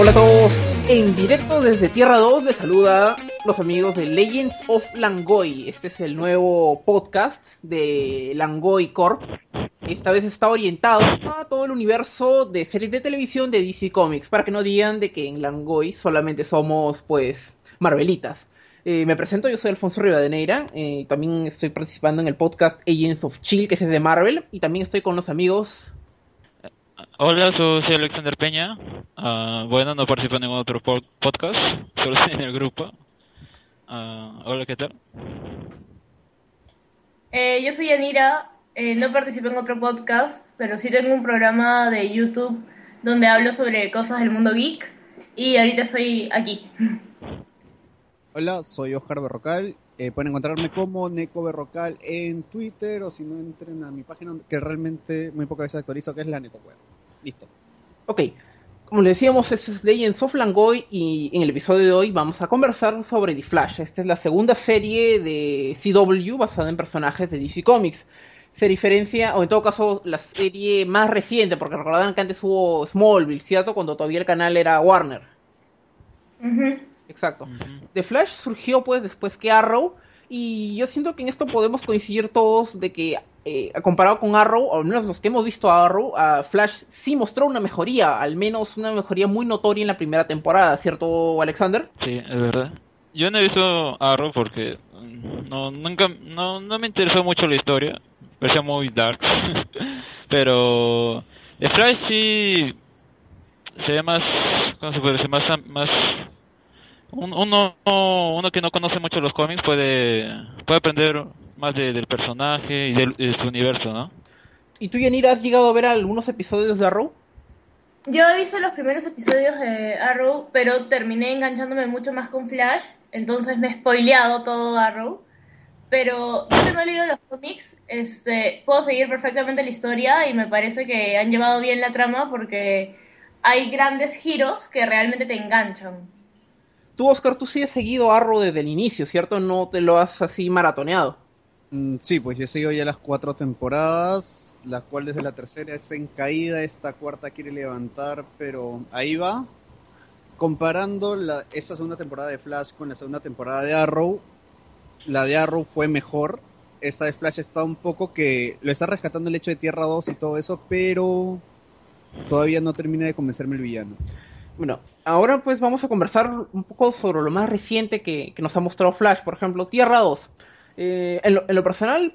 Hola a todos, en directo desde Tierra 2 les saluda los amigos de Legends of Langoy. Este es el nuevo podcast de Langoy Corp. Esta vez está orientado a todo el universo de series de televisión de DC Comics, para que no digan de que en Langoy solamente somos pues Marvelitas. Eh, me presento, yo soy Alfonso Rivadeneira, eh, también estoy participando en el podcast Agents of Chill, que es de Marvel, y también estoy con los amigos Hola, soy Alexander Peña. Ah, bueno, no participo en ningún otro podcast, solo estoy en el grupo. Ah, hola, ¿qué tal? Eh, yo soy Yanira, eh, no participo en otro podcast, pero sí tengo un programa de YouTube donde hablo sobre cosas del mundo geek y ahorita estoy aquí. Hola, soy Oscar Berrocal. Eh, pueden encontrarme como Neko Berrocal en Twitter o si no entren a mi página que realmente muy pocas veces actualizo, que es la Neko Web. Listo. Ok, como le decíamos, esto es Legends of Langoy y en el episodio de hoy vamos a conversar sobre The Flash. Esta es la segunda serie de CW basada en personajes de DC Comics. Se diferencia, o en todo caso, la serie más reciente, porque recordarán que antes hubo Smallville, ¿cierto? Cuando todavía el canal era Warner. Exacto. The Flash surgió pues después que Arrow y yo siento que en esto podemos coincidir todos de que eh, comparado con Arrow, o al menos los que hemos visto a Arrow, a Flash sí mostró una mejoría, al menos una mejoría muy notoria en la primera temporada, ¿cierto Alexander? Sí, es verdad. Yo no he visto Arrow porque mm, no, nunca, no, no me interesó mucho la historia, parecía muy dark, pero The Flash sí se ve más, ¿cómo se puede decir? Más uno, uno que no conoce mucho los cómics puede, puede aprender más del personaje y de, su universo, ¿no? ¿Y tú, Yanira, has llegado a ver algunos episodios de Arrow? Yo he visto los primeros episodios de Arrow, pero terminé enganchándome mucho más con Flash, entonces me he spoileado todo Arrow. Pero yo que no he leído los cómics, este, puedo seguir perfectamente la historia y me parece que han llevado bien la trama porque hay grandes giros que realmente te enganchan. Tú, Oscar, tú sí has seguido Arrow desde el inicio, ¿cierto? No te lo has así maratoneado. Mm, sí, pues yo he seguido ya las cuatro temporadas, la cual desde la tercera es en caída, esta cuarta quiere levantar, pero ahí va. Comparando la, esta segunda temporada de Flash con la segunda temporada de Arrow, la de Arrow fue mejor. Esta de Flash está un poco que lo está rescatando el hecho de Tierra 2 y todo eso, pero todavía no termina de convencerme el villano. Bueno, ahora pues vamos a conversar un poco sobre lo más reciente que, que nos ha mostrado Flash, por ejemplo, Tierra 2. Eh, en, lo, personal,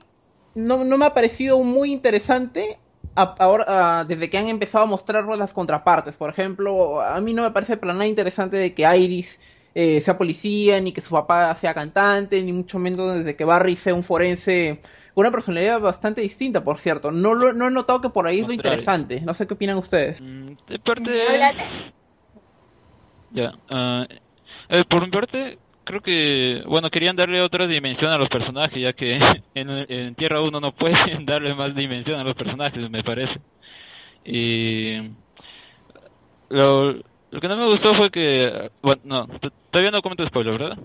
no, no, me ha parecido muy interesante ahora desde que han empezado a mostrar las contrapartes. Por ejemplo, a mí no me parece para nada interesante de que Iris eh, sea policía, ni que su papá sea cantante, ni mucho menos desde que Barry sea un forense con una personalidad bastante distinta, por cierto. No, lo, no he notado que por ahí es lo interesante. No sé qué opinan ustedes. Mm, de parte Ya. Uh, por mi parte, creo que, bueno, querían darle otra dimensión a los personajes, ya que en, Tierra 1 no pueden darle más dimensión a los personajes, me parece. Y lo, lo que no me gustó fue que, bueno, no, todavía no comento spoiler, ¿verdad?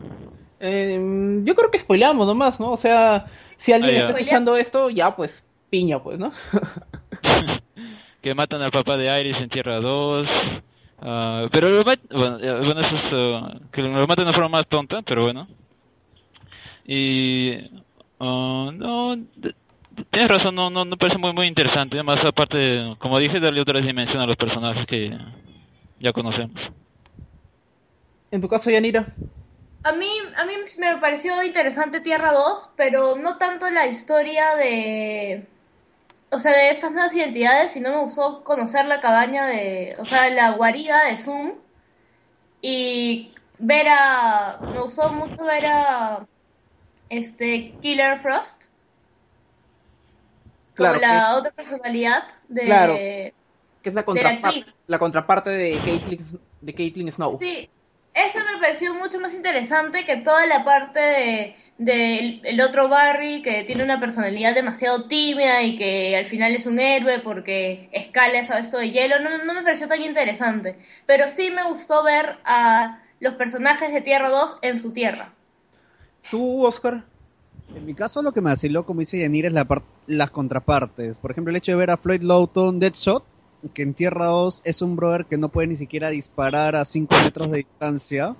Eh, yo creo que spoileamos nomás, ¿no? O sea, si alguien ah, está escuchando esto, ya pues, piña, pues, ¿no? que matan al papá de Iris en Tierra 2 Uh, pero lo bueno, bueno, eso es, uh, que lo mate de una forma más tonta, pero bueno. Y uh, no, tienes razón, no, no, no parece muy muy interesante. Además, aparte, como dije, darle otra dimensión a los personajes que ya conocemos. En tu caso, Yanira. A mí, a mí me pareció interesante Tierra 2, pero no tanto la historia de o sea, de estas nuevas identidades, si no me gustó conocer la cabaña de, o sea, la guarida de Zoom. Y ver a, me gustó mucho ver a, este, Killer Frost, como la otra personalidad de, claro, que es la contraparte, la, contraparte de Caitlyn, de Caitlyn Snow. Sí, esa me pareció mucho más interesante que toda la parte de del el otro Barry que tiene una personalidad demasiado tímida y que al final es un héroe porque escala esto de hielo, no, no me pareció tan interesante. Pero sí me gustó ver a los personajes de Tierra 2 en su tierra. ¿Tú, Oscar? En mi caso lo que me vaciló, como dice Yanir, es la las contrapartes. Por ejemplo, el hecho de ver a Floyd Lawton Deadshot que en Tierra 2 es un brother que no puede ni siquiera disparar a 5 metros de distancia,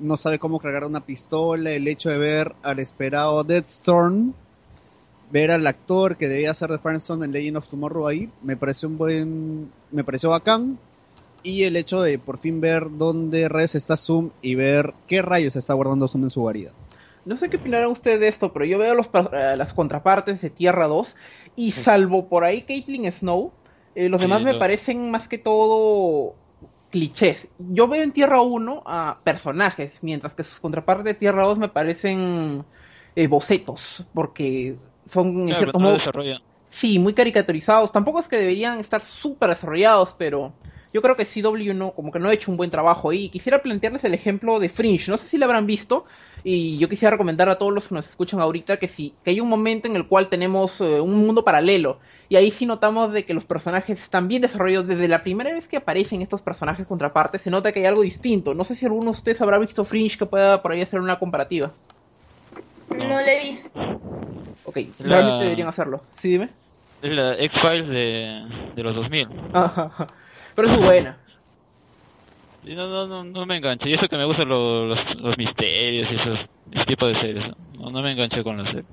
no sabe cómo cargar una pistola, el hecho de ver al esperado Deathstorm, ver al actor que debía ser de Firestone en Legend of Tomorrow ahí, me pareció un buen, me pareció bacán, y el hecho de por fin ver dónde rayos está Zoom y ver qué rayos está guardando Zoom en su guarida. No sé qué opinarán ustedes de esto, pero yo veo los, las contrapartes de Tierra 2 y salvo por ahí Caitlyn Snow, eh, los Sí, demás me parecen más que todo clichés. Yo veo en Tierra 1 a personajes, mientras que sus contrapartes de Tierra 2 me parecen eh, bocetos, porque son en cierto modo. Sí, muy caricaturizados. Tampoco es que deberían estar súper desarrollados, pero yo creo que CW no, como que no ha hecho un buen trabajo ahí. Quisiera plantearles el ejemplo de Fringe. No sé si lo habrán visto. Y yo quisiera recomendar a todos los que nos escuchan ahorita que sí, que hay un momento en el cual tenemos eh, un mundo paralelo. Y ahí sí notamos de que los personajes están bien desarrollados. Desde la primera vez que aparecen estos personajes contrapartes, se nota que hay algo distinto. No sé si alguno de ustedes habrá visto Fringe que pueda por ahí hacer una comparativa. No, le he visto. Ok, La- realmente deberían hacerlo. Sí, dime. Es la X-Files de, de los 2000. Ajá. Pero es muy buena. No, no, no, no me enganché. Y eso que me gustan lo- los, los misterios y esos, ese tipo de series. No, no me enganché con la serie.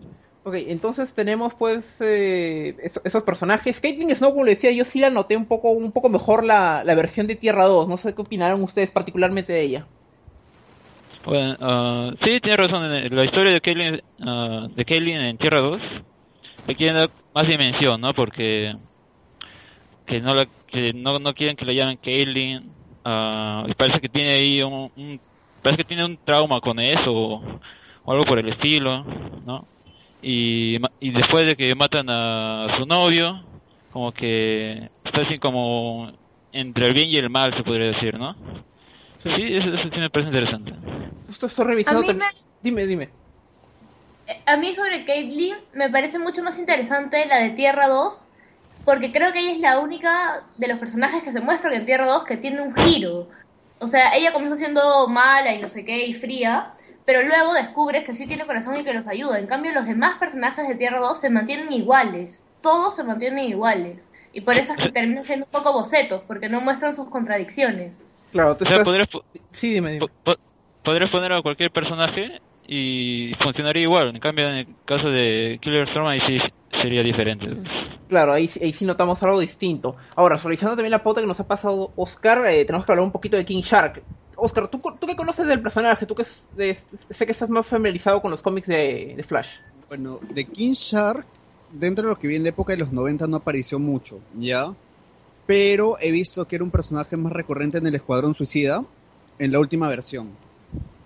Ok, entonces tenemos pues eh, eso- esos personajes. Caitlyn Snow, como le decía, yo sí la noté un poco, un poco mejor la, la versión de Tierra 2. No sé qué opinaron ustedes particularmente de ella. Bueno, ah, sí, tiene razón. en La historia de Kaylin, ah, de Kaylin en Tierra 2 le quieren dar más dimensión, ¿no? Porque que no, la, que no, no quieren que la llamen Kaylin. Ah, y parece que tiene ahí un, un- parece que tiene un trauma con eso o, o algo por el estilo, ¿no? Y, después de que matan a su novio, como que está así como entre el bien y el mal, se podría decir, ¿no? Sí, eso, eso sí me parece interesante. Justo estoy revisando también. me- Dime, dime. eh, a mí sobre Caitlyn me parece mucho más interesante la de Tierra 2, porque creo que ella es la única de los personajes que se muestran en Tierra 2 que tiene un giro. O sea, ella comienza siendo mala y no sé qué y fría, pero luego descubres que sí tiene corazón y que los ayuda. En cambio, los demás personajes de Tierra 2 se mantienen iguales. Todos se mantienen iguales. Y por eso es que terminan siendo un poco bocetos, porque no muestran sus contradicciones. Claro, tú O sea, estás... podrías, po- Sí, dime, dime. po- po- podrías poner a cualquier personaje y funcionaría igual. En cambio, en el caso de Killer Storm, ahí sí sería diferente. Claro, ahí, sí- ahí sí notamos algo distinto. Ahora, revisando también la pauta que nos ha pasado Oscar, eh, tenemos que hablar un poquito de King Shark. Oscar, ¿tú, tú qué conoces del personaje? Tú que es- de- sé que estás más familiarizado con los cómics de, de Flash. Bueno, de King Shark, dentro de lo que vi en la época de los 90 no apareció mucho, ¿ya? Pero he visto que era un personaje más recurrente en el Escuadrón Suicida, en la última versión.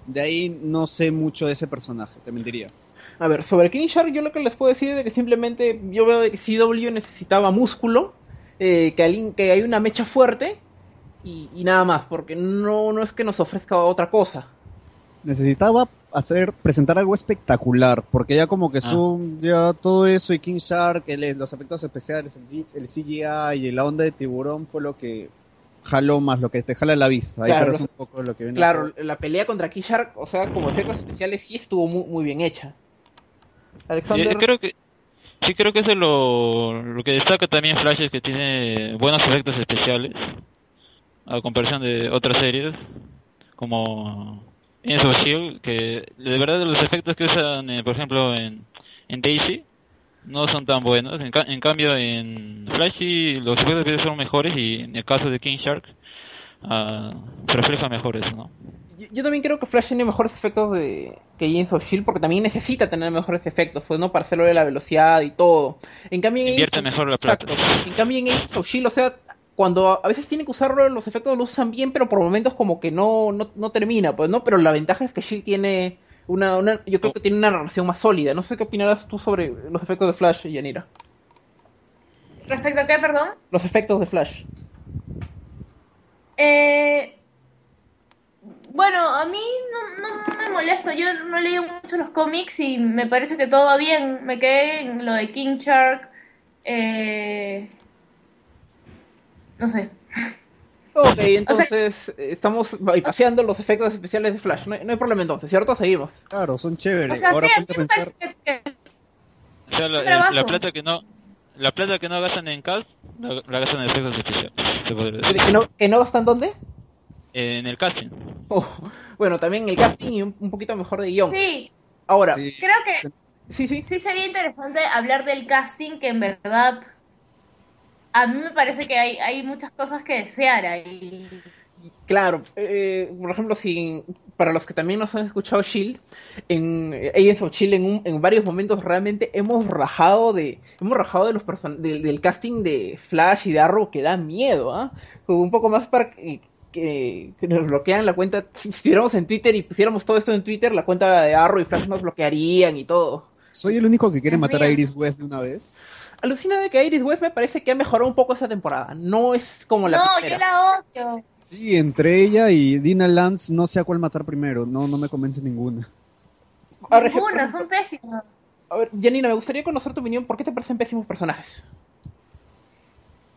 De ahí no sé mucho de ese personaje, te mentiría. A ver, sobre King Shark yo lo que les puedo decir es que simplemente yo veo de que CW necesitaba músculo, eh, que, alguien, que hay una mecha fuerte y, y nada más, porque no, no es que nos ofrezca otra cosa. Necesitaba hacer, presentar algo espectacular, porque ya como que Ah. son, ya todo eso y King Shark, el- los efectos especiales, el, el CGI y la onda de tiburón fue lo que jaló más, lo que te jala la vista. Ahí Claro, los- un poco lo que viene a Claro, la pelea contra King Shark, o sea, como efectos especiales sí estuvo muy, muy bien hecha. Alexander, creo que sí creo que eso es lo, lo que destaca también Flash es que tiene buenos efectos especiales a comparación de otras series como Agents Shield que de verdad los efectos que usan eh, por ejemplo en, en Daisy no son tan buenos en, ca- en cambio en Flash sí los efectos son mejores y en el caso de King Shark se refleja mejor eso ¿no? Yo, yo también creo que Flash tiene mejores efectos de, que Agents of Shield porque también necesita tener mejores efectos, pues no para hacerlo de la velocidad y todo. En cambio, en Invierte Agents of- mejor la plata. Exacto. En cambio, en Agents of Shield, o sea, cuando a veces tienen que usarlo, los efectos lo usan bien, pero por momentos como que no, no, no termina, pues no. Pero la ventaja es que Shield tiene una, una, yo creo que tiene una relación más sólida. No sé qué opinarás tú sobre los efectos de Flash, Yanira. ¿Respecto a qué, perdón? Los efectos de Flash. Eh, bueno, a mí no, no me molesta. Yo no he leído mucho los cómics y me parece que todo va bien. Me quedé en lo de King Shark. Eh, no sé. Ok, entonces eh, estamos paseando los efectos especiales de Flash. No hay, no hay problema entonces, ¿cierto? Seguimos. Claro, son chéveres. O sea, Ahora sí, pensar, parece que- O sea, la, plata que no la plata que no gastan en cast la, la gastan en efectos especiales. se podría decir. ¿Que no, que no gastan dónde? En el casting. Oh, bueno, también el casting y un, un poquito mejor de guion. Sí, Ahora, Sí. creo que sí, sí. sí sería interesante hablar del casting, que en verdad a mí me parece que hay, hay muchas cosas que desear ahí. Claro, eh, por ejemplo, si para los que también nos han escuchado Shield, en eh, Agents of Shield en, un- en varios momentos realmente hemos rajado de hemos rajado de los person- del, del casting de Flash y de Arrow que da miedo, ¿ah? Un poco más para que, que- que nos bloquean la cuenta. Si estuviéramos en Twitter y pusiéramos todo esto en Twitter, la cuenta de Arrow y Flash nos bloquearían y todo. ¿Soy el único que quiere matar a. Iris West de una vez? Alucina de que Iris West me parece que ha mejorado un poco esta temporada. No es como la no, primera. yo la odio. Sí, entre ella y Dina Lance no sé a cuál matar primero. No, no me convence ninguna. Ninguna, son pésimas. A ver, Janina, me gustaría conocer tu opinión. ¿Por qué te parecen pésimos personajes?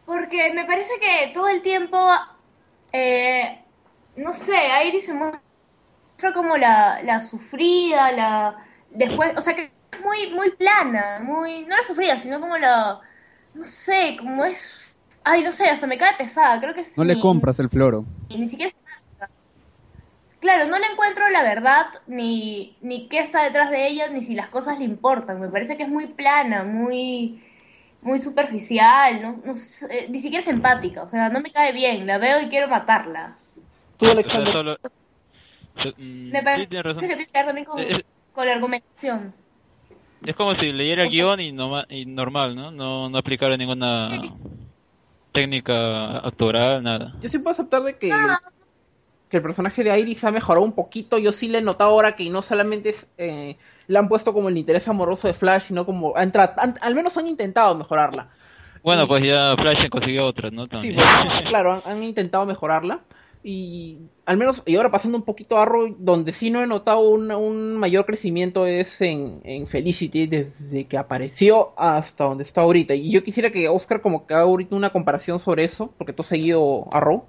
Porque me parece que todo el tiempo, eh, no sé, Iris se muestra como la, la sufrida, la después, o sea que es muy, muy plana, muy, no la sufrida, sino como la, no sé, como es, ay, no sé, hasta me cae pesada, creo que No le compras el floro. ni, ni siquiera. Claro, no le encuentro la verdad, ni, ni qué está detrás de ella, ni si las cosas le importan. Me parece que es muy plana, muy, muy superficial, no, no sé, eh, ni siquiera es empática. O sea, no me cae bien, la veo y quiero matarla. Tú, O sea, Alexander. solo... mm, Me sí, que razón. tiene que ver también con, Es, con la argumentación. es como si leyera el guion y, normal, ¿no? ¿no? No aplicara ninguna Sí, técnica actoral, nada. Yo sí puedo aceptar de que, Ah. que el personaje de Iris ha mejorado un poquito. Yo sí le he notado ahora que no solamente es, eh, la han puesto como el interés amoroso de Flash, sino como han al menos han intentado mejorarla. Bueno, pues ya Flash consiguió otras, ¿no? Sí, pues, claro, han, han intentado mejorarla. Y al menos, y ahora pasando un poquito a Arrow, donde sí no he notado un, un mayor crecimiento es en, en Felicity, desde que apareció hasta donde está ahorita. Y yo quisiera que Oscar como que haga ahorita una comparación sobre eso, porque tú has seguido Arrow.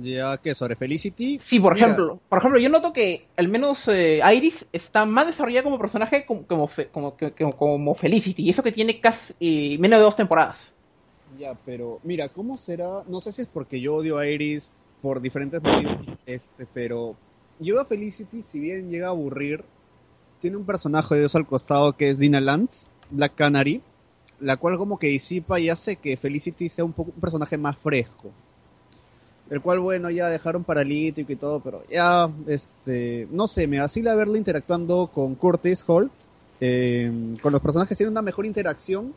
Ya que sobre Felicity. Sí, por Mira, ejemplo, por ejemplo, yo noto que al menos eh, Iris está más desarrollada como personaje como, como, como, como Felicity, y eso que tiene casi eh, menos de dos temporadas. Ya, pero mira, ¿cómo será? No sé si es porque yo odio a Iris por diferentes motivos, este, pero yo a Felicity, si bien llega a aburrir, tiene un personaje de eso al costado que es Dina Lance, Black Canary, la cual como que disipa y hace que Felicity sea un poco un personaje más fresco. El cual, bueno, ya dejaron paralítico y todo, pero ya, este, no sé, me vacila verla interactuando con Curtis Holt. eh, con los personajes tiene una mejor interacción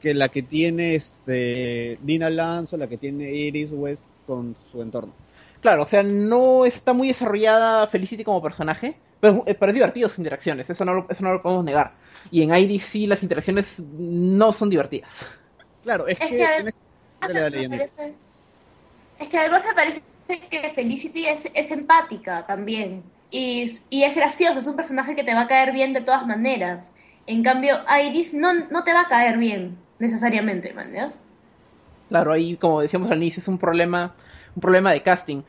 que la que tiene este Dina Lance o la que tiene Iris West con su entorno. Claro, o sea, no está muy desarrollada Felicity como personaje, pero, es- pero es divertido sus interacciones, eso no, lo, eso no lo podemos negar. Y en Iris sí las interacciones no son divertidas. Claro, es, Es que, que- tienes- Dale, parece- Es que además me parece que Felicity es, es empática también. Y, y es graciosa, es un personaje que te va a caer bien de todas maneras. En cambio, Iris no, no te va a caer bien, necesariamente, ¿me entiendes? Claro, ahí como decíamos al inicio es un problema, un problema de casting.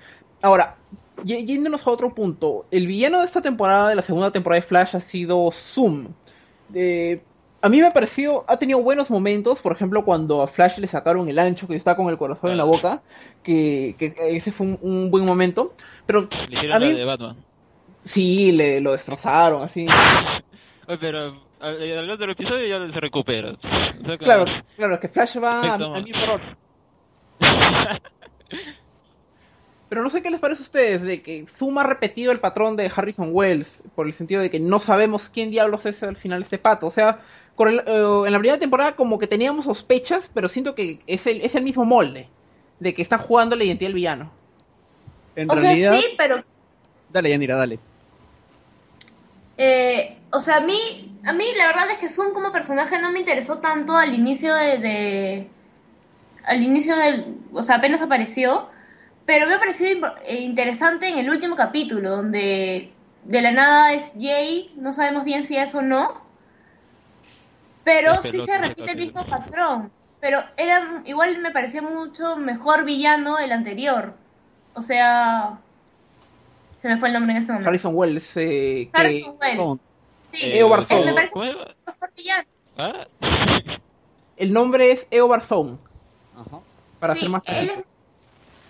Ahora, yéndonos a otro punto, el villano de esta temporada, de la segunda temporada de Flash, ha sido Zoom. Eh, a mí me ha parecido, ha tenido buenos momentos, por ejemplo, cuando a Flash le sacaron el ancho que está con el corazón en la boca, que, que ese fue un, un buen momento. Pero Le hicieron a la mí de Batman. sí, le lo destrozaron, así. Oye, pero al, al otro episodio ya se recupera. O sea, que- Claro, claro, que Flash va a, por hora. Pero no sé qué les parece a ustedes de que Zoom ha repetido el patrón de Harrison Wells, por el sentido de que no sabemos quién diablos es al final este pato. O sea, en la primera temporada como que teníamos sospechas, pero siento que es el, es el mismo molde, de que están jugando la identidad del villano. En o realidad, sea, sí, pero dale, Yanira, dale. Eh, o sea, a mí, a mí la verdad es que Zoom como personaje no me interesó tanto al inicio de, de- al inicio del, o sea, apenas apareció, pero me ha parecido eh, interesante en el último capítulo, donde de la nada es Jay, no sabemos bien si es o no, pero sí se repite el mismo patrón, pero era, igual me parecía mucho mejor villano el anterior, o sea, se me fue el nombre en ese momento. Harrison Wells, eh, que... Harrison Wells. No, Sí, Eo Barzón. me parece ¿cómo es? mejor villano. ¿Ah? El nombre es Eobard Thawne, Ajá. para Sí, ser más él es-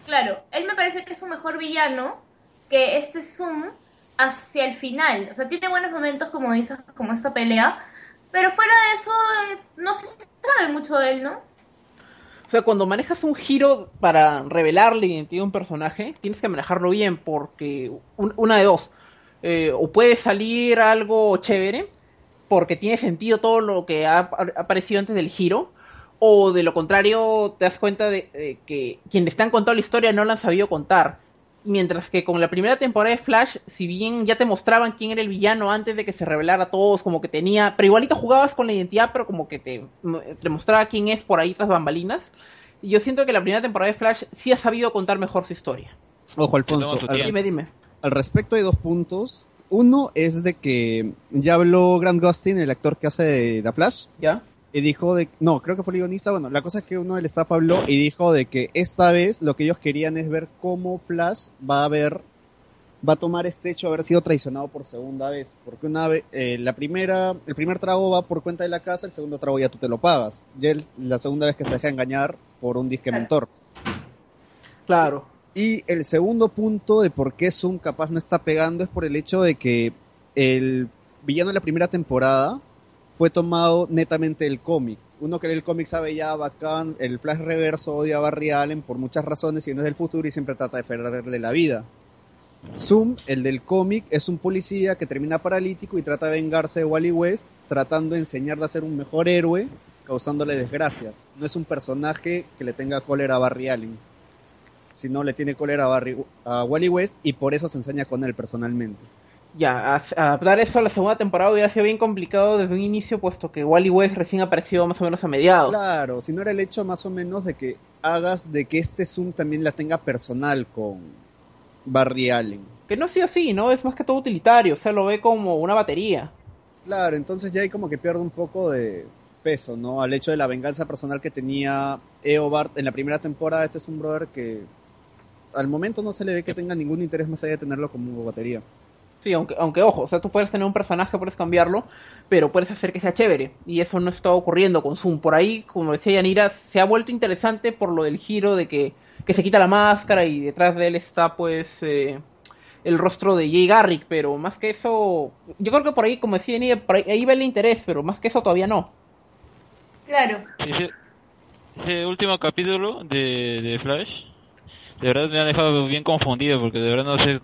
claro, él me parece que es un mejor villano que este Zoom hacia el final. O sea, tiene buenos momentos, como dices, como esta pelea. Pero fuera de eso, eh, no se sabe mucho de él, ¿no? O sea, cuando manejas un giro para revelar la identidad de un personaje, tienes que manejarlo bien, porque un- una de dos. Eh, o puede salir algo chévere, porque tiene sentido todo lo que ha, aparecido antes del giro, o de lo contrario te das cuenta de, de que quienes te han contado la historia no la han sabido contar. Mientras que con la primera temporada de Flash, si bien ya te mostraban quién era el villano antes de que se revelara a todos, como que tenía, pero igualito jugabas con la identidad, pero como que te, te mostraba quién es por ahí tras bambalinas. Y yo siento que la primera temporada de Flash sí ha sabido contar mejor su historia. Ojo, Alfonso. Al. Dime, dime. al respecto hay dos puntos. Uno es de que ya habló Grant Gustin, el actor que hace de The Flash, ¿Ya? Y dijo de no, creo que fue el guionista, bueno, la cosa es que uno del staff habló y dijo de que esta vez lo que ellos querían es ver cómo Flash va a ver va a tomar este hecho de haber sido traicionado por segunda vez, porque una vez eh, la primera el primer trago va por cuenta de la casa, el segundo trago ya tú te lo pagas. Ya el- la segunda vez que se deja engañar por un disque mentor. Claro. Y el segundo punto de por qué Zoom capaz no está pegando es por el hecho de que el villano de la primera temporada fue tomado netamente del cómic. Uno que lee el cómic sabe ya bacán, el Flash Reverso odia a Barry Allen por muchas razones y no es del futuro y siempre trata de ferrarle la vida. Zoom, el del cómic, es un policía que termina paralítico y trata de vengarse de Wally West, tratando de enseñarle a ser un mejor héroe, causándole desgracias. No es un personaje que le tenga cólera a Barry Allen si no le tiene cólera a, Barry, a Wally West y por eso se enseña con él personalmente. Ya, adaptar eso a la segunda temporada hubiera sido bien complicado desde un inicio, puesto que Wally West recién apareció más o menos a mediados. Claro, si no era el hecho más o menos de que hagas de que este Zoom también la tenga personal con Barry Allen. Que no ha sido así, ¿no? Es más que todo utilitario, o sea, lo ve como una batería. Claro, entonces ya hay como que pierde un poco de peso, ¿no? Al hecho de la venganza personal que tenía Eobard en la primera temporada, este es un brother que al momento no se le ve que tenga ningún interés más allá de tenerlo como batería. Sí, aunque, aunque ojo, o sea, tú puedes tener un personaje, puedes cambiarlo, pero puedes hacer que sea chévere. Y eso no está ocurriendo con Zoom. Por ahí, como decía Yanira, se ha vuelto interesante por lo del giro de que, que se quita la máscara y detrás de él está pues eh, el rostro de Jay Garrick. Pero más que eso, yo creo que por ahí, como decía Yanira, por ahí, ahí va el interés, pero más que eso todavía no. Claro. Ese, ese último capítulo de, de Flash, de verdad me ha dejado bien confundido porque de verdad no sé.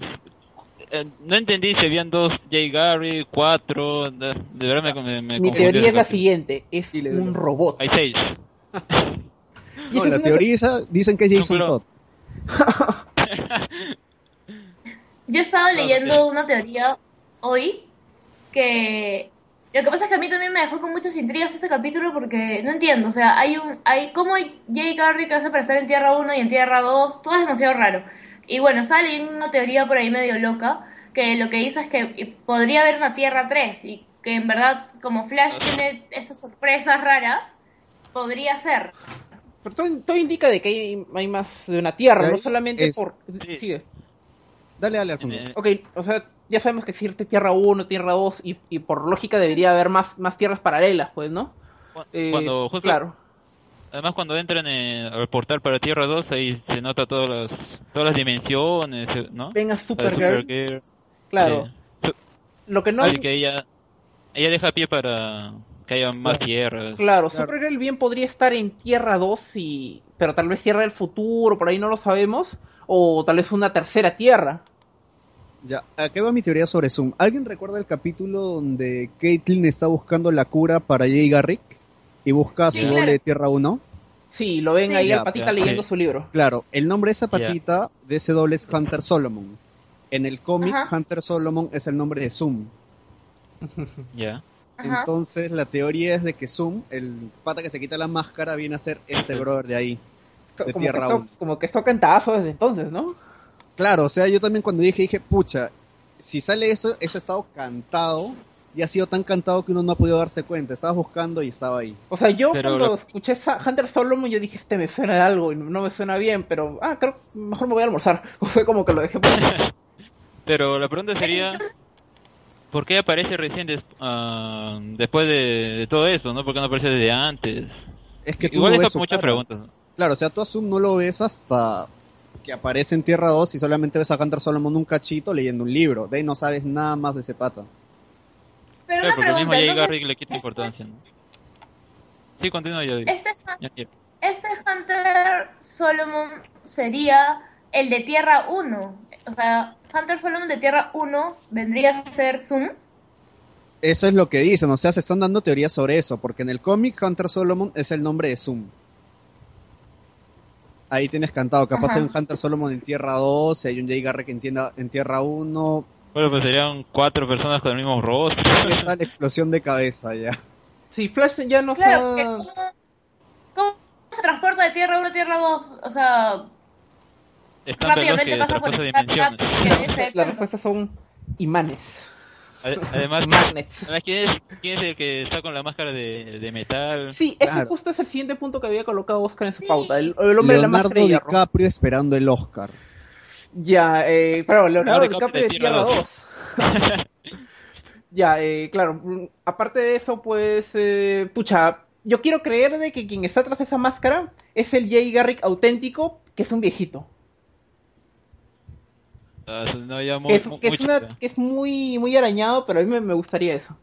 Eh, No entendí si habían dos Jay Gary, cuatro. De, de verdad me, me, me Mi teoría es la siguiente, es un robot. Hay seis. No, la una- teoría esa- dicen que es Jason No, pero- Todd. Yo he estado Claro, leyendo una teoría hoy que lo que pasa es que a mí también me dejó con muchas intrigas este capítulo porque no entiendo, o sea, hay un hay cómo Jay Garrick hace para estar en Tierra 1 y en Tierra 2, todo es demasiado raro. Y bueno, sale una teoría por ahí medio loca que lo que dice es que podría haber una Tierra 3 y que en verdad como Flash tiene esas sorpresas raras, podría ser. Pero todo, todo indica de que hay, hay más de una tierra, no solamente es- por... Sí. Sigue. Dale, dale, Alfonso. Eh, Ok, o sea, ya sabemos que existe Tierra 1, Tierra 2 y, y por lógica debería haber más, más tierras paralelas, pues, ¿no? Eh, cuando justo, Claro. Además cuando entran en- al portal para Tierra 2 ahí se nota todas las todas las dimensiones, eh, ¿no? Venga Supergirl, Supergirl, claro. sí. Lo que no... Así que ella ella deja pie para que haya más Claro. tierras. Claro, Claro. Supergirl bien podría estar en Tierra 2 y... Pero tal vez Tierra del futuro, por ahí no lo sabemos. O tal vez una tercera Tierra. Ya, aquí va mi teoría sobre Zoom. ¿Alguien recuerda el capítulo donde Caitlyn está buscando la cura para Jay Garrick y busca a su Sí, doble claro. de Tierra 1? Sí, lo ven Sí. ahí Ya, patita ya, leyendo su libro. Claro, el nombre de esa patita de ese doble es Hunter Solomon. En el cómic, Ajá. Hunter Solomon es el nombre de Zoom. Ya. Entonces, la teoría es de que Zoom, el pata que se quita la máscara, viene a ser este brother de ahí. De como, que Tierra esto, 1. como que esto cantadazo desde entonces, ¿no? Claro, o sea, yo también cuando dije, dije, pucha, si sale eso, eso ha estado cantado y ha sido tan cantado que uno no ha podido darse cuenta. Estabas buscando y estaba ahí. O sea, yo Pero cuando lo- escuché Sa- Hunter Solomon, yo dije, este me suena de algo y no me suena bien, pero, ah, creo que mejor me voy a almorzar. O sea, como que lo dejé por Pero la pregunta sería ¿por qué aparece recién des- ah, después de, de todo eso, no? ¿Por qué no aparece desde antes? Es que tú Igual no eso ves su muchas cara. preguntas. Claro, o sea, tú a Zoom no lo ves hasta que aparece en Tierra 2 y solamente ves a Hunter Solomon un cachito leyendo un libro. De ahí no sabes nada más de ese pata. Pero Claro, una porque el mismo pregunta, Jay Garrick le quita este- importancia, ¿no? Sí, continúa yo. Este, quiero. este Hunter Solomon sería el de Tierra 1. O sea, Hunter Solomon de Tierra 1 vendría a ser Zoom. Eso es lo que dicen, o sea, se están dando teorías sobre eso, porque en el cómic Hunter Solomon es el nombre de Zoom. Ahí tienes cantado, capaz Ajá. hay un Hunter Solomon en Tierra 2, hay un Jay Garrick en, tienda- en Tierra 1, Bueno, pues serían cuatro personas con el mismo rostro. está la explosión de cabeza ya. Sí, Flash ya no Claro, se es que ¿cómo, cómo se transporta de Tierra 1 a Tierra 2? O sea, Es tan veloz rápidamente que pasa por dimensiones. Las punto. respuestas son imanes. Ade- Además, Magnets. ¿sabes quién es, quién es el que está con la máscara de, de metal? Sí, ese Claro. justo es el siguiente punto que había colocado Oscar en su pauta. El, el hombre de la Leonardo máscara. DiCaprio esperando el Oscar. Ya, eh, pero Leonardo Leonardo DiCaprio de Tierra 2. ya, eh, claro, mm, aparte de eso, pues, eh, pucha, yo quiero creer de que quien está tras esa máscara es el Jay Garrick auténtico, que es un viejito. Ah, no, ya muy, Que es, muy- que es mucho, una- ya. que es muy, muy arañado, pero a mí me, me gustaría eso.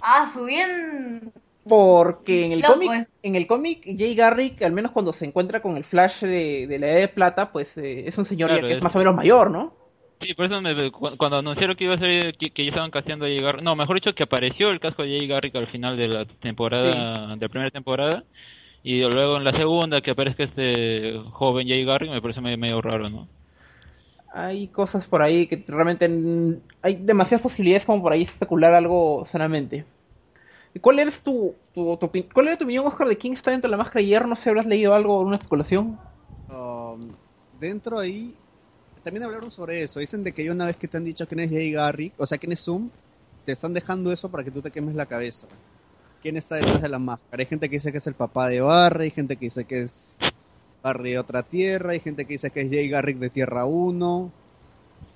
Ah, su bien. Porque en el cómic, es. en el cómic, Jay Garrick, al menos cuando se encuentra con el Flash de, de la Edad de Plata, pues eh, es un señor Claro, que es es- más o menos mayor, ¿no? Sí, por eso me- cu- cuando anunciaron que iba a ser que, que ya estaban casteando a Jay Garrick, no, mejor dicho que apareció el casco de Jay Garrick al final de la temporada, de la primera temporada, y luego en la segunda que aparezca este joven Jay Garrick me parece medio, medio raro, ¿no? Hay cosas por ahí que realmente hay demasiadas posibilidades como por ahí especular algo sanamente. ¿Y cuál eres tu, tu, cuál era tu opinión, Oscar, de quién está dentro de la máscara de hierro? No sé habrás leído algo, una especulación. Um, dentro ahí, también hablaron sobre eso. Dicen de que una vez que te han dicho quién es Jay Garrick, o sea, quién es Zoom, te están dejando eso para que tú te quemes la cabeza. ¿Quién está detrás de la máscara? Hay gente que dice que es el papá de Barry, hay gente que dice que es Barry de otra tierra, hay gente que dice que es Jay Garrick de Tierra 1.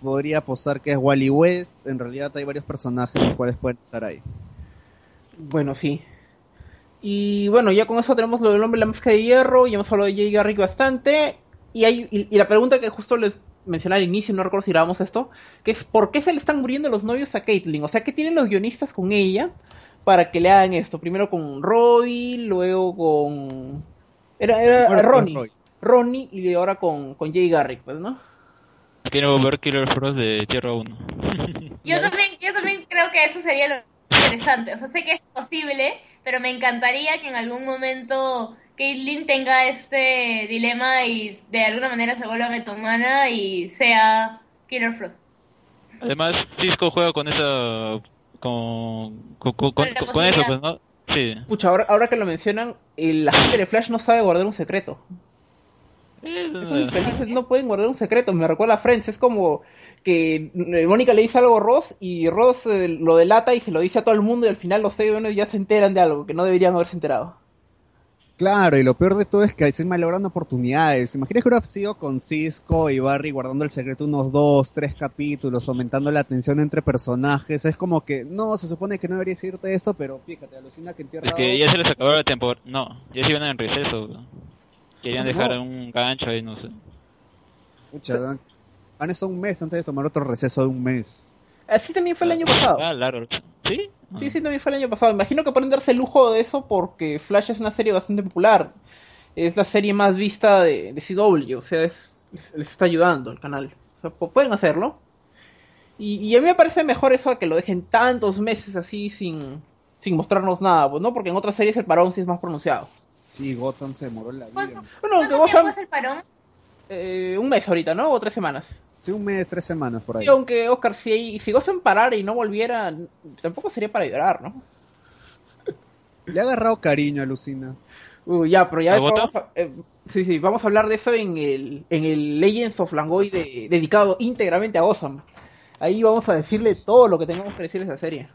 Podría posar que es Wally West. En realidad hay varios personajes los cuales pueden estar ahí. Bueno, sí. Y bueno, ya con eso tenemos lo del hombre de la máscara de hierro, ya hemos hablado de Jay Garrick bastante. Y, hay, y, y la pregunta que justo les mencioné al inicio, no recuerdo si grabamos esto, que es ¿por qué se le están muriendo los novios a Caitlyn? O sea, ¿qué tienen los guionistas con ella para que le hagan esto? Primero con Roy, luego con... Era, era con Ronnie. Ronnie y ahora con, con Jay Garrick, pues, ¿no? Quiero ver Killer Frost de Tierra 1. Yo también, yo también creo que eso sería lo interesante. O sea, sé que es posible, pero me encantaría que en algún momento Caitlyn tenga este dilema y de alguna manera se vuelva metomana y sea Killer Frost. Además, Cisco juega con esa. con. con, con, Con la con- eso, pues, ¿no? Sí. Pucha, ahora, ahora que lo mencionan, el agente de Flash no sabe guardar un secreto. Eh, Esos infelices no pueden guardar un secreto. Me recuerda a Friends. Es como que eh, Mónica le dice algo a Ross y Ross eh, lo delata y se lo dice a todo el mundo y al final los seis ya se enteran de algo que no deberían haberse enterado. Claro, y lo peor de todo es que se malogrando oportunidades. Imagina que hubiera sido con Cisco y Barry guardando el secreto unos dos, tres capítulos, aumentando la tensión entre personajes. Es como que, no, se supone que no debería decirte eso, pero fíjate, alucina que en Tierra Es que 2 ya se les acabó la temporada. No, ya se iban en receso. Querían dejar un gancho ahí, no sé. Pucha, dan- han estado un mes antes de tomar otro receso de un mes. Así también fue el año pasado. Ah, largo. ¿Sí? Sí, sí, también fue el año pasado. Imagino que pueden darse el lujo de eso porque Flash es una serie bastante popular. Es la serie más vista de, de CW, o sea, es- les, les está ayudando el canal. O sea, pu- pueden hacerlo. Y, y a mí me parece mejor eso a que lo dejen tantos meses así sin, sin mostrarnos nada, pues, ¿no? Porque en otras series el parón sí es más pronunciado. Sí, Gotham se demoró la vida. ¿Cuánto, Bueno, cuánto sabes, es el parón? eh, un mes ahorita, ¿no? O tres semanas. Sí, un mes, tres semanas por ahí. Sí, aunque Oscar, si, si Gotham parara y no volviera, tampoco sería para llorar, ¿no? Le ha agarrado cariño a Lucina. Uy, ya, pero ya ¿A eso vamos a, eh, sí, sí, vamos a hablar de eso en el, en el Legends of Langoy de- dedicado íntegramente a Gotham. Ahí vamos a decirle todo lo que tengamos que decirle de esa serie.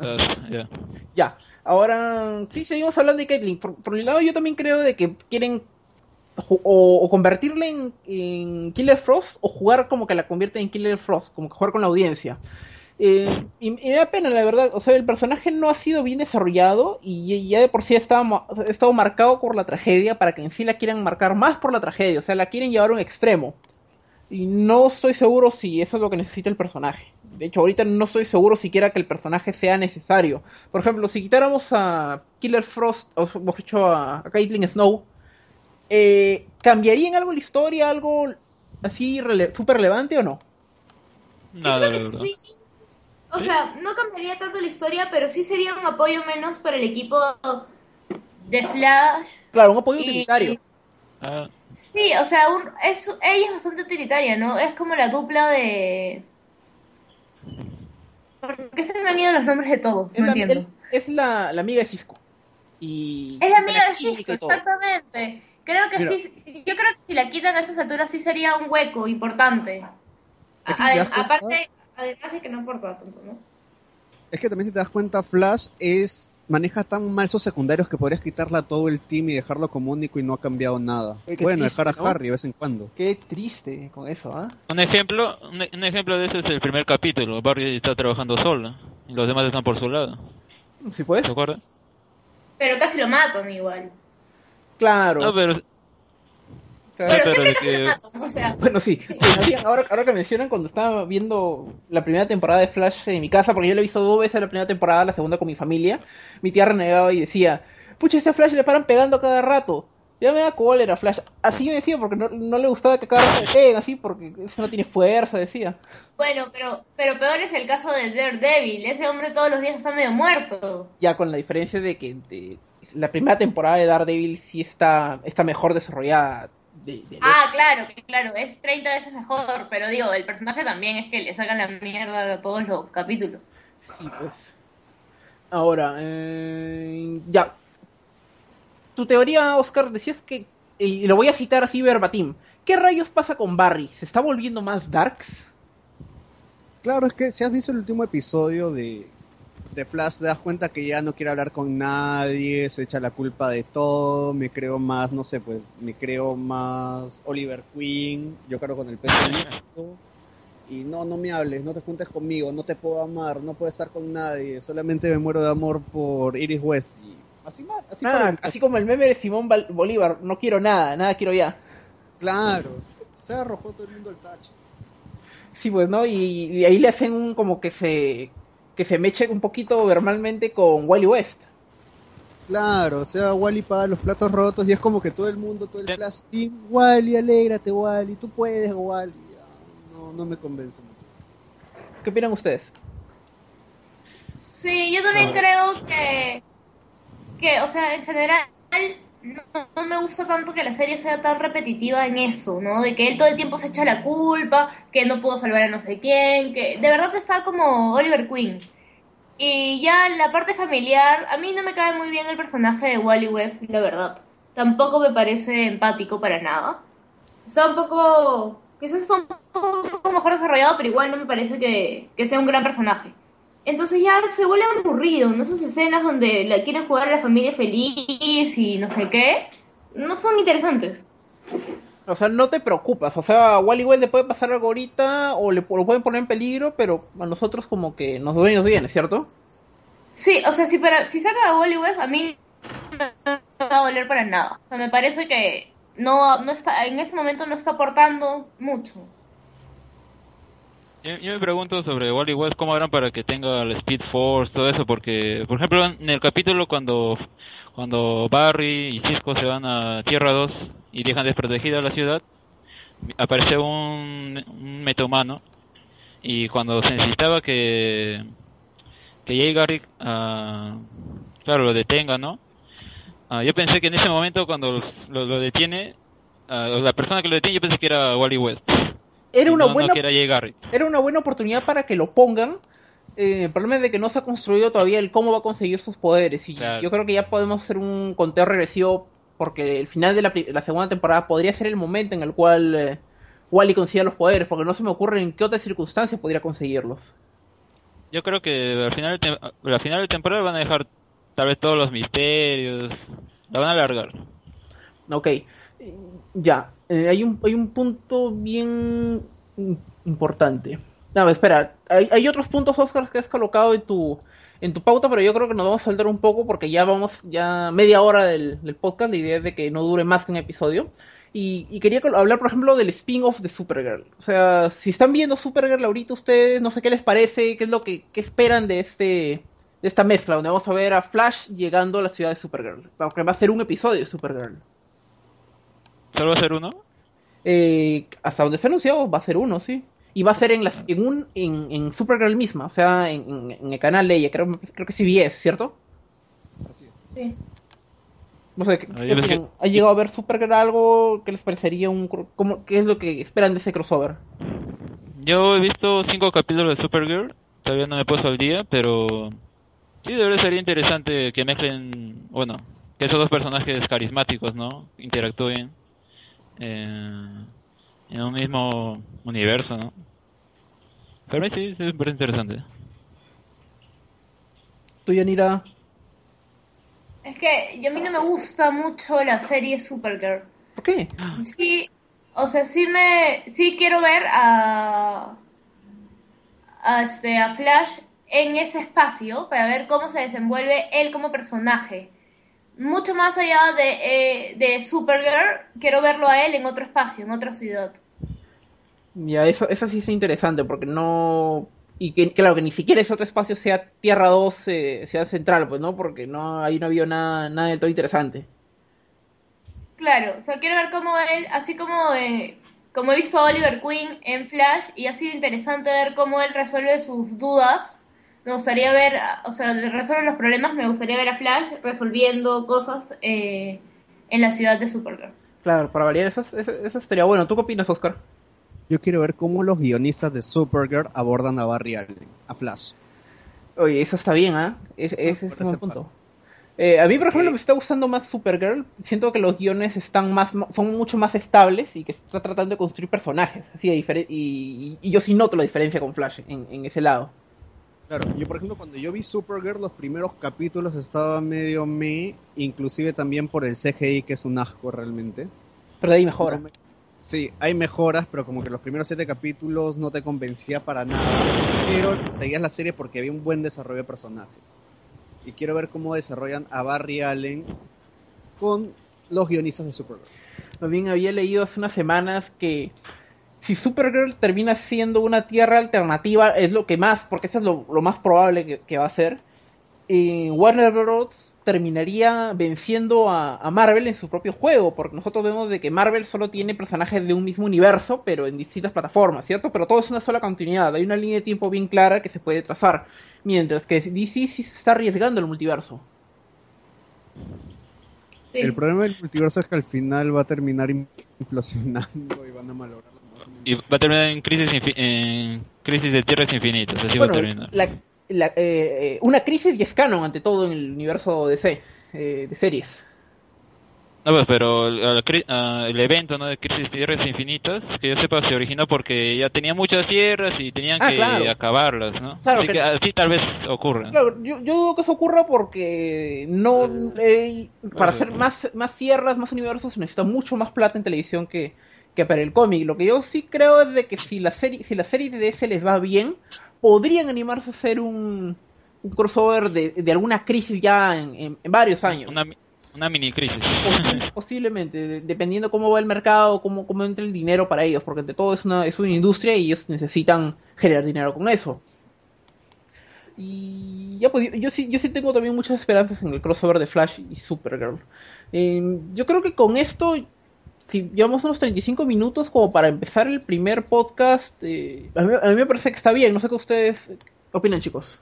Ah, ya. Ya, ahora sí seguimos hablando de Caitlyn. Por, por mi lado yo también creo de que quieren o, o convertirle en, Killer Frost o jugar como que la convierten en Killer Frost, como que jugar con la audiencia. Eh, y, me da pena, la verdad. O sea, el personaje no ha sido bien desarrollado y ya de por sí ha estado, ma- ha estado marcado por la tragedia para que en sí la quieran marcar más por la tragedia. O sea, la quieren llevar a un extremo. Y no estoy seguro si eso es lo que necesita el personaje. De hecho, ahorita no estoy seguro siquiera que el personaje sea necesario. Por ejemplo, si quitáramos a Killer Frost, o mejor dicho, a, a Caitlyn Snow, eh, ¿cambiaría en algo la historia? ¿Algo así rele súper relevante o no? Nada, sí. O sea, no cambiaría tanto la historia, pero sí sería un apoyo menos para el equipo de Flash. Claro, un apoyo y- utilitario. Ah, Sí, o sea, un- es, ella es bastante utilitaria, ¿no? Es como la dupla de... ¿Por qué se me han ido los nombres de todos? Es, No la, entiendo. es la, la amiga de Cisco. Y Es la amiga de Cisco, exactamente. Creo que Mira. sí, yo creo que si la quitan a esas alturas sí sería un hueco importante. Es que te aparte, además de que no importa tanto, ¿no? Es que también si te das cuenta, Flash es maneja tan mal sus secundarios que podrías quitarla a todo el team y dejarlo como único y no ha cambiado nada. Qué bueno, triste, dejar a ¿no? Harry de vez en cuando. Qué triste con eso, ¿ah? un ejemplo, un, un ejemplo de eso es el primer capítulo. Barry está trabajando sola y los demás están por su lado. Si puedes. ¿Se acuerdan? Pero casi lo matan igual. Claro. No, pero claro. Pero pero siempre de casi que- lo matan, o sea... Bueno, sí. Ahora, ahora que mencionan, cuando estaba viendo la primera temporada de Flash en mi casa, porque yo la he visto dos veces la primera temporada, la segunda con mi familia, mi tía renegaba y decía, pucha, este Flash le paran pegando a cada rato. Ya me da cólera, Flash. Así me decía, porque no, no le gustaba que cada rato le peguen, así, porque eso no tiene fuerza, decía. Bueno, pero, pero peor es el caso de Daredevil. Ese hombre todos los días está medio muerto. Ya con la diferencia de que de- la primera temporada de Daredevil sí está, está mejor desarrollada. De, de- Ah, claro, claro, es 30 veces mejor. Pero digo, el personaje también es que le sacan la mierda a todos los capítulos. Sí, pues. Ahora, eh, ya. Tu teoría, Oscar, decías que, y lo voy a citar así verbatim, ¿qué rayos pasa con Barry? ¿Se está volviendo más darks? Claro, es que si has visto el último episodio de, de Flash, te das cuenta que ya no quiere hablar con nadie, se echa la culpa de todo, me creo más, no sé, pues, me creo más Oliver Queen, yo creo con el peso y no, no me hables, no te juntes conmigo, no te puedo amar, no puedo estar con nadie, solamente me muero de amor por Iris West, y así así Ah, así como el meme de Simón Bolívar, no quiero nada, nada quiero ya. claro, se arrojó todo el mundo el tacho. Sí, pues, ¿no? Y, y ahí le hacen un como que se que se meche un poquito verbalmente con Wally West. Claro, o sea, Wally paga los platos rotos y es como que todo el mundo, todo el. Flash Team, Wally, alégrate, Wally, tú puedes, Wally. Ah, No, no me convence mucho. ¿Qué opinan ustedes? Sí, yo también creo que, que, o sea, en general no, me gusta tanto que la serie sea tan repetitiva en eso, ¿no? De que él todo el tiempo se echa la culpa, que no pudo salvar a no sé quién, que de verdad está como Oliver Queen. Y ya la parte familiar, a mí no me cae muy bien el personaje de Wally West, la verdad. Tampoco me parece empático para nada. Está un poco, quizás está un poco mejor desarrollado, pero igual no me parece que, que sea un gran personaje. Entonces ya se vuelve aburrido, ¿no? Esas escenas donde la quieren jugar a la familia feliz y no sé qué, no son interesantes. O sea, no te preocupas. O sea, a Wally West le puede pasar algo ahorita o le lo pueden poner en peligro, pero a nosotros como que nos nos viene, ¿cierto? Sí, o sea, si, para, si saca a Wally West, a mí no me va a doler para nada. O sea, me parece que no, no está, en ese momento no está aportando mucho. Yo, me pregunto sobre Wally West cómo harán para que tenga el Speed Force, todo eso, porque, por ejemplo, en el capítulo cuando, cuando Barry y Cisco se van a Tierra 2 y dejan desprotegida la ciudad, aparece un, un metahumano y cuando se necesitaba que, que Jay Garrick, ah, claro, lo detenga, ¿no? Ah, yo pensé que en ese momento cuando lo, lo detiene, ah, la persona que lo detiene, yo pensé que era Wally West. Era una no, buena era una buena oportunidad para que lo pongan. Eh, el problema es de que no se ha construido todavía el cómo va a conseguir sus poderes. Y Claro. yo creo que ya podemos hacer un conteo regresivo porque el final de la, segunda temporada podría ser el momento en el cual eh, Wally consiga los poderes, porque no se me ocurre en qué otras circunstancias podría conseguirlos. Yo creo que al final, de al final de temporada van a dejar tal vez todos los misterios. La van a alargar. Ok, ya, eh, hay, un, hay un punto bien im- importante. No, espera, hay, otros puntos, Oscar, que has colocado en tu, en tu pauta, pero yo creo que nos vamos a saltar un poco porque ya vamos, ya media hora del, podcast, la idea es de que no dure más que un episodio. Y, y quería hablar, por ejemplo, del spin-off de Supergirl. O sea, si están viendo Supergirl ahorita ustedes, no sé qué les parece, qué es lo que qué esperan de este de esta mezcla, donde vamos a ver a Flash llegando a la ciudad de Supergirl. Aunque va a ser un episodio de Supergirl. ¿Solo va a ser uno? Eh, hasta donde se ha anunciado va a ser uno, sí. Y va a ser en las, en un, en, en Supergirl misma, o sea, en, en- en el canal de ella, creo, creo que CBS, ¿cierto? Así es. Sí. No sé, ¿qué, Ah, opinan? ¿Ha llegado a ver Supergirl algo? ¿Qué les parecería un cómo, qué es lo que esperan de ese crossover? Yo he visto cinco capítulos de Supergirl, todavía no me he puesto al día, pero sí, de verdad sería interesante que mezclen, bueno, que esos dos personajes carismáticos, ¿no? Interactúen eh, en un mismo universo, ¿no? Para mí sí, sí me parece interesante. ¿Tú, Yanira? Es que a mí no me gusta mucho la serie Supergirl. ¿Por qué? Sí, o sea, sí me, sí quiero ver a, a, este, a Flash en ese espacio para ver cómo se desenvuelve él como personaje. Mucho más allá de, eh, de Supergirl, quiero verlo a él en otro espacio, en otra ciudad. Ya, eso, eso sí es interesante, porque no... Y que, claro, que ni siquiera ese otro espacio sea Tierra 2, eh, sea central, pues, ¿no? Porque no ahí no había nada, nada del todo interesante. Claro, o sea, quiero ver cómo él, así como, eh, como he visto a Oliver Queen en Flash, y ha sido interesante ver cómo él resuelve sus dudas. Me gustaría ver, o sea, resuelve los problemas, me gustaría ver a Flash resolviendo cosas eh, en la ciudad de Supergirl. Claro, para variar, eso, eso, eso estaría bueno. ¿Tú qué opinas, Oscar? Yo quiero ver cómo los guionistas de Supergirl abordan a Barry Allen, a Flash. Oye, eso está bien, ¿ah? Es, Eso ese es un punto. Eh, a mí, por ejemplo, Ok. me está gustando más Supergirl. Siento que los guiones están más, son mucho más estables y que está tratando de construir personajes. Así de y, y- y yo sí noto la diferencia con Flash en, en ese lado. Claro, yo por ejemplo cuando yo vi Supergirl los primeros capítulos estaba medio me, inclusive también por el CGI que es un asco realmente. Pero de ahí mejora. No me- Sí, hay mejoras, pero como que los primeros siete capítulos no te convencía para nada, pero seguías la serie porque había un buen desarrollo de personajes. Y quiero ver cómo desarrollan a Barry Allen con los guionistas de Supergirl. Más bien había leído hace unas semanas que si Supergirl termina siendo una tierra alternativa, es lo que más, porque eso es lo, lo más probable que, que va a ser, eh, Warner Bros. terminaría venciendo a, a Marvel en su propio juego, porque nosotros vemos de que Marvel solo tiene personajes de un mismo universo, pero en distintas plataformas, ¿cierto? Pero todo es una sola continuidad, hay una línea de tiempo bien clara que se puede trazar, mientras que DC sí se está arriesgando el multiverso. Sí. El problema del multiverso es que al final va a terminar implosionando y van a malograr. Y va a terminar en crisis, en crisis de tierras infinitas, así va a bueno, terminar. la- la- eh, eh, una crisis y es canon ante todo en el universo DC, eh, de series. No, pues, pero ah, el evento ¿no? de Crisis de Tierras Infinitas, que yo sepa, se originó porque ya tenían muchas tierras y tenían Ah, que claro. acabarlas, ¿no? Claro así que- que así tal vez ocurra. Claro, yo, yo dudo que eso ocurra porque no eh, para hacer más, más tierras, más universos se necesita mucho más plata en televisión que, que para el cómic. Lo que yo sí creo es de que si la serie, si la serie de DC les va bien, podrían animarse a hacer un, un crossover de, de alguna crisis ya en, en- en varios años. Una, mi- una mini crisis. Posi- posiblemente, de- dependiendo cómo va el mercado, cómo, cómo entra el dinero para ellos, porque de todo es una, es una industria y ellos necesitan generar dinero con eso. Y ya pues, yo, yo sí, yo sí tengo también muchas esperanzas en el crossover de Flash y Supergirl. Eh, yo creo que con esto, si llevamos unos 35 minutos como para empezar el primer podcast, eh, a, mí, a mí me parece que está bien, no sé qué ustedes opinan chicos.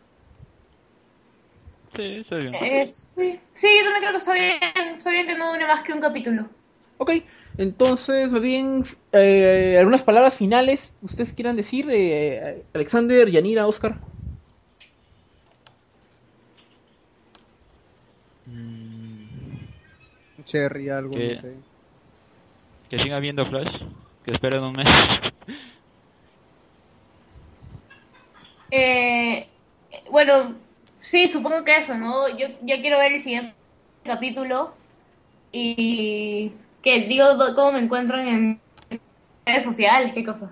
Sí, está bien. Eh, sí. sí, yo también creo que está bien, está bien que no dure más que un capítulo. Ok, entonces, bien, eh, algunas palabras finales ustedes quieran decir, eh, Alexander, Yanira, Oscar. Mm, Cherry, algo, no sé. Que siga viendo Flash, que esperen un mes. Eh, bueno, sí, supongo que eso, ¿no? Yo ya quiero ver el siguiente capítulo y que digo cómo me encuentran en redes sociales, qué cosa.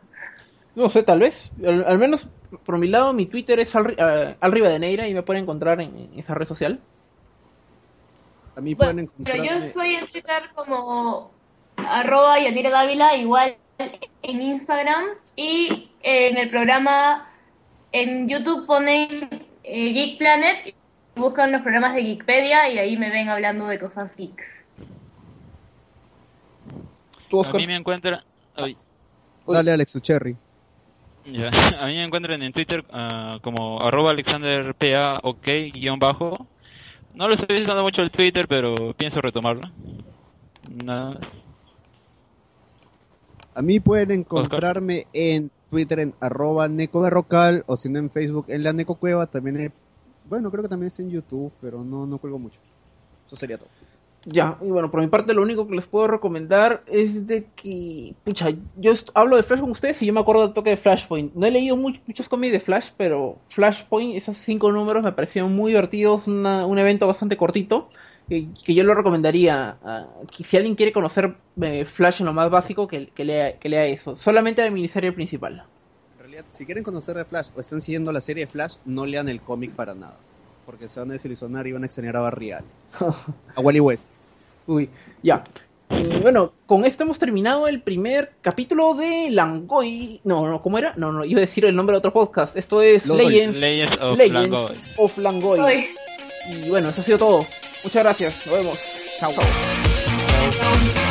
No sé, tal vez. Al, al menos por mi lado, mi Twitter es al, uh, Alriba de Neira y me pueden encontrar en, en esa red social. A mí Bueno, pueden encontrar. pero yo soy en Twitter como arroba Yanira Dávila, igual en Instagram y en el programa en YouTube ponen eh, Geek Planet y buscan los programas de Geekpedia y ahí me ven hablando de cosas geeks. ¿Tú, A mí me encuentran... ay, Dale, Alex, tu cherry. ya. A mí me encuentran en Twitter ah, como arroba alexanderpa ok guion bajo. No lo estoy usando mucho el Twitter, pero pienso retomarlo. Nada más. A mí pueden encontrarme en Twitter en arroba necoberrocal o si no en Facebook en la necocueva. También he- bueno, creo que también es en YouTube, pero no, no cuelgo mucho. Eso sería todo. Ya, y bueno, por mi parte lo único que les puedo recomendar es de que, pucha, yo hablo de Flash con ustedes y yo me acuerdo del toque de Flashpoint. No he leído much- muchos cómics de Flash, pero Flashpoint, esos cinco números me parecieron muy divertidos, una- un evento bastante cortito, que, que yo lo recomendaría. que si alguien quiere conocer eh, Flash en lo más básico, que, que lea, que lea eso. Solamente la miniserie principal. En realidad, si quieren conocer de Flash o están siguiendo la serie de Flash, no lean el cómic para nada. Porque se van a desilusionar y van a extrañar a Barry Allen. A Wally West. Uy, ya. Y bueno, con esto hemos terminado el primer capítulo de Langoy. No, no, ¿cómo era? No, no, iba a decir el nombre de otro podcast. Esto es Legends, Legends of Legends Langoy. of Langoy. Y bueno, eso ha sido todo. Muchas gracias. Nos vemos. Chao. Chao.